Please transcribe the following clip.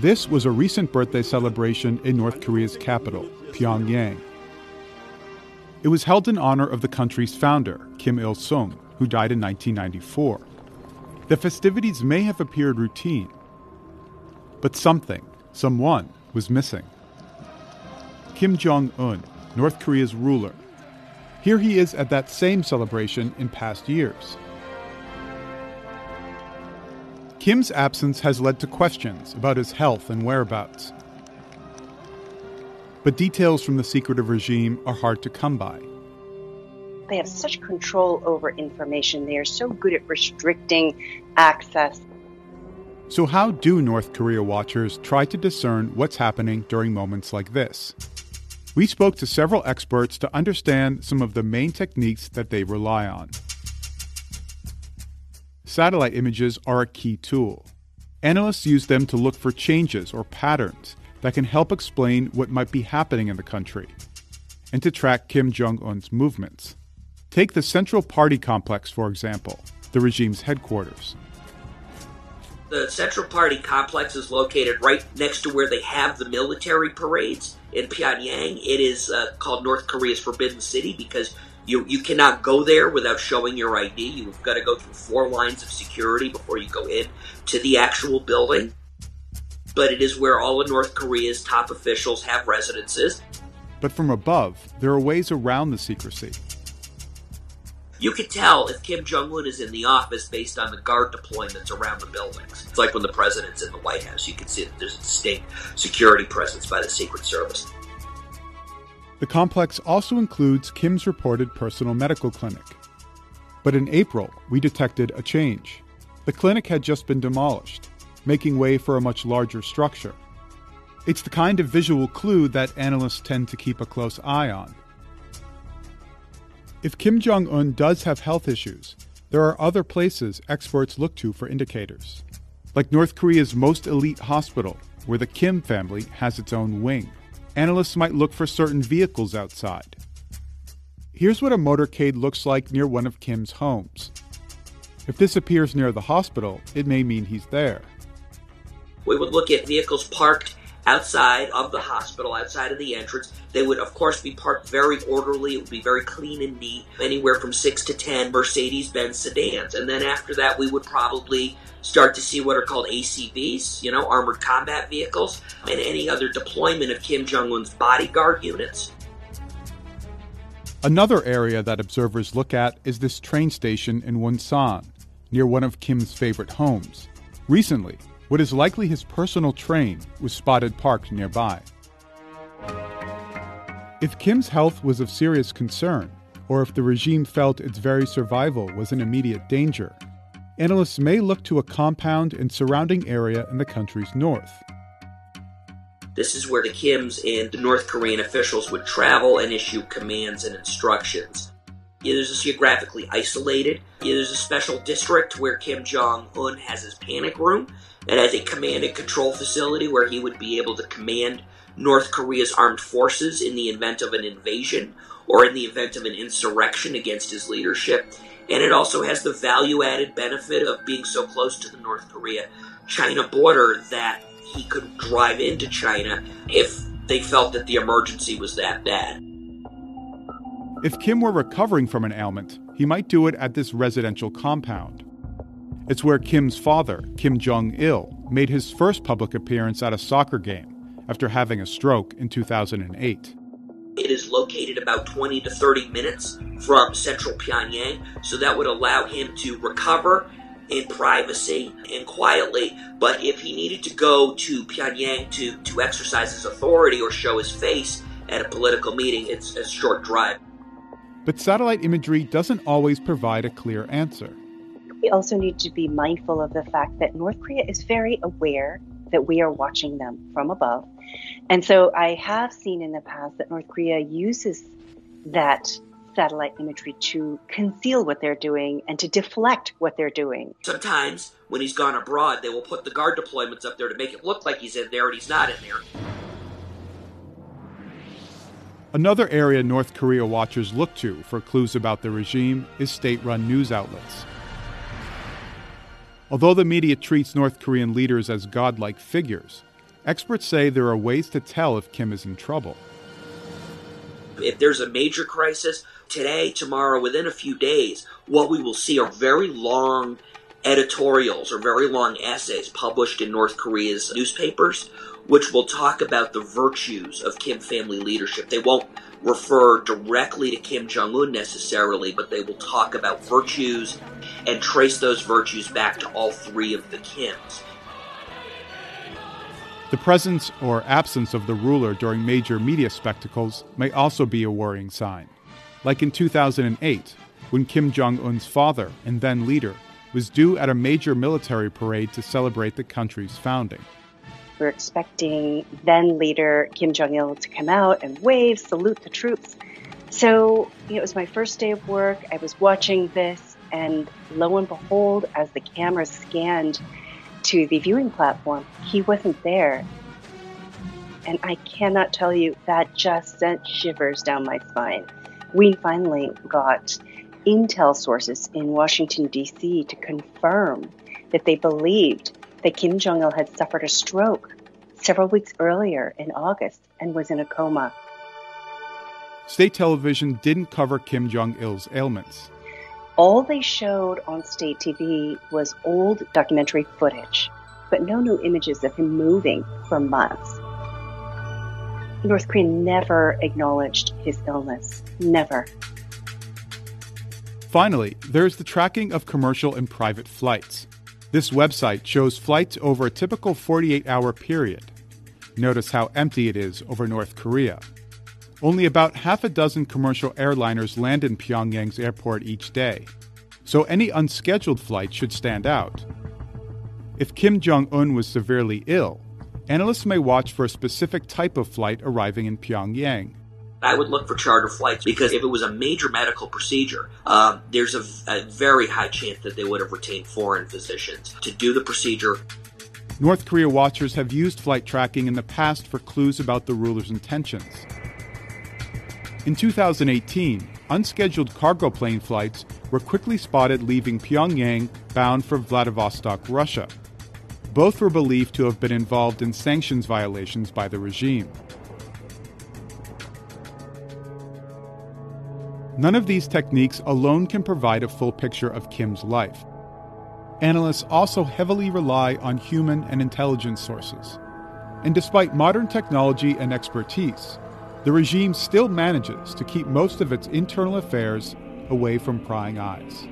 This was a recent birthday celebration in North Korea's capital, Pyongyang. It was held in honor of the country's founder, Kim Il sung, who died in 1994. The festivities may have appeared routine, but something, someone, was missing. Kim Jong un, North Korea's ruler. Here he is at that same celebration in past years. Kim's absence has led to questions about his health and whereabouts. But details from the secretive regime are hard to come by. They have such control over information. They are so good at restricting access. So, how do North Korea watchers try to discern what's happening during moments like this? We spoke to several experts to understand some of the main techniques that they rely on. Satellite images are a key tool. Analysts use them to look for changes or patterns that can help explain what might be happening in the country and to track Kim Jong un's movements. Take the Central Party complex, for example, the regime's headquarters. The Central Party complex is located right next to where they have the military parades in Pyongyang. It is uh, called North Korea's Forbidden City because you, you cannot go there without showing your ID. You've got to go through four lines of security before you go in to the actual building. But it is where all of North Korea's top officials have residences. But from above, there are ways around the secrecy. You can tell if Kim Jong un is in the office based on the guard deployments around the buildings. It's like when the president's in the White House. You can see that there's a distinct security presence by the Secret Service. The complex also includes Kim's reported personal medical clinic. But in April, we detected a change. The clinic had just been demolished, making way for a much larger structure. It's the kind of visual clue that analysts tend to keep a close eye on. If Kim Jong un does have health issues, there are other places experts look to for indicators, like North Korea's most elite hospital, where the Kim family has its own wing analysts might look for certain vehicles outside. Here's what a motorcade looks like near one of Kim's homes. If this appears near the hospital, it may mean he's there. We would look at vehicles parked outside of the hospital, outside of the entrance. They would, of course, be parked very orderly. It would be very clean and neat, anywhere from six to ten Mercedes Benz sedans. And then after that, we would probably start to see what are called ACVs, you know, armored combat vehicles, and any other deployment of Kim Jong un's bodyguard units. Another area that observers look at is this train station in Wonsan, near one of Kim's favorite homes. Recently, what is likely his personal train was spotted parked nearby. If Kim's health was of serious concern, or if the regime felt its very survival was in immediate danger, analysts may look to a compound and surrounding area in the country's north. This is where the Kims and the North Korean officials would travel and issue commands and instructions. Is geographically isolated. It is a special district where Kim Jong un has his panic room and has a command and control facility where he would be able to command North Korea's armed forces in the event of an invasion or in the event of an insurrection against his leadership and it also has the value added benefit of being so close to the North Korea China border that he could drive into China if they felt that the emergency was that bad. If Kim were recovering from an ailment, he might do it at this residential compound. It's where Kim's father, Kim Jong il, made his first public appearance at a soccer game after having a stroke in 2008. It is located about 20 to 30 minutes from central Pyongyang, so that would allow him to recover in privacy and quietly. But if he needed to go to Pyongyang to, to exercise his authority or show his face at a political meeting, it's a short drive. But satellite imagery doesn't always provide a clear answer. We also need to be mindful of the fact that North Korea is very aware that we are watching them from above. And so I have seen in the past that North Korea uses that satellite imagery to conceal what they're doing and to deflect what they're doing. Sometimes when he's gone abroad, they will put the guard deployments up there to make it look like he's in there and he's not in there. Another area North Korea watchers look to for clues about the regime is state run news outlets. Although the media treats North Korean leaders as godlike figures, experts say there are ways to tell if Kim is in trouble. If there's a major crisis, today, tomorrow, within a few days, what we will see are very long editorials or very long essays published in North Korea's newspapers, which will talk about the virtues of Kim family leadership. They won't refer directly to Kim Jong un necessarily, but they will talk about virtues and trace those virtues back to all three of the Kims. The presence or absence of the ruler during major media spectacles may also be a worrying sign. Like in 2008, when Kim Jong un's father and then leader was due at a major military parade to celebrate the country's founding. We're expecting then leader Kim Jong il to come out and wave, salute the troops. So it was my first day of work. I was watching this, and lo and behold, as the camera scanned to the viewing platform, he wasn't there. And I cannot tell you, that just sent shivers down my spine. We finally got intel sources in Washington, D.C. to confirm that they believed that Kim Jong il had suffered a stroke several weeks earlier in August and was in a coma. State television didn't cover Kim Jong il's ailments all they showed on state TV was old documentary footage, but no new images of him moving for months. North Korea never acknowledged his illness. Never. Finally, there's the tracking of commercial and private flights. This website shows flights over a typical 48 hour period. Notice how empty it is over North Korea. Only about half a dozen commercial airliners land in Pyongyang's airport each day, so any unscheduled flight should stand out. If Kim Jong un was severely ill, analysts may watch for a specific type of flight arriving in Pyongyang. I would look for charter flights because if it was a major medical procedure, uh, there's a, a very high chance that they would have retained foreign physicians to do the procedure. North Korea watchers have used flight tracking in the past for clues about the ruler's intentions. In 2018, unscheduled cargo plane flights were quickly spotted leaving Pyongyang bound for Vladivostok, Russia. Both were believed to have been involved in sanctions violations by the regime. None of these techniques alone can provide a full picture of Kim's life. Analysts also heavily rely on human and intelligence sources. And despite modern technology and expertise, the regime still manages to keep most of its internal affairs away from prying eyes.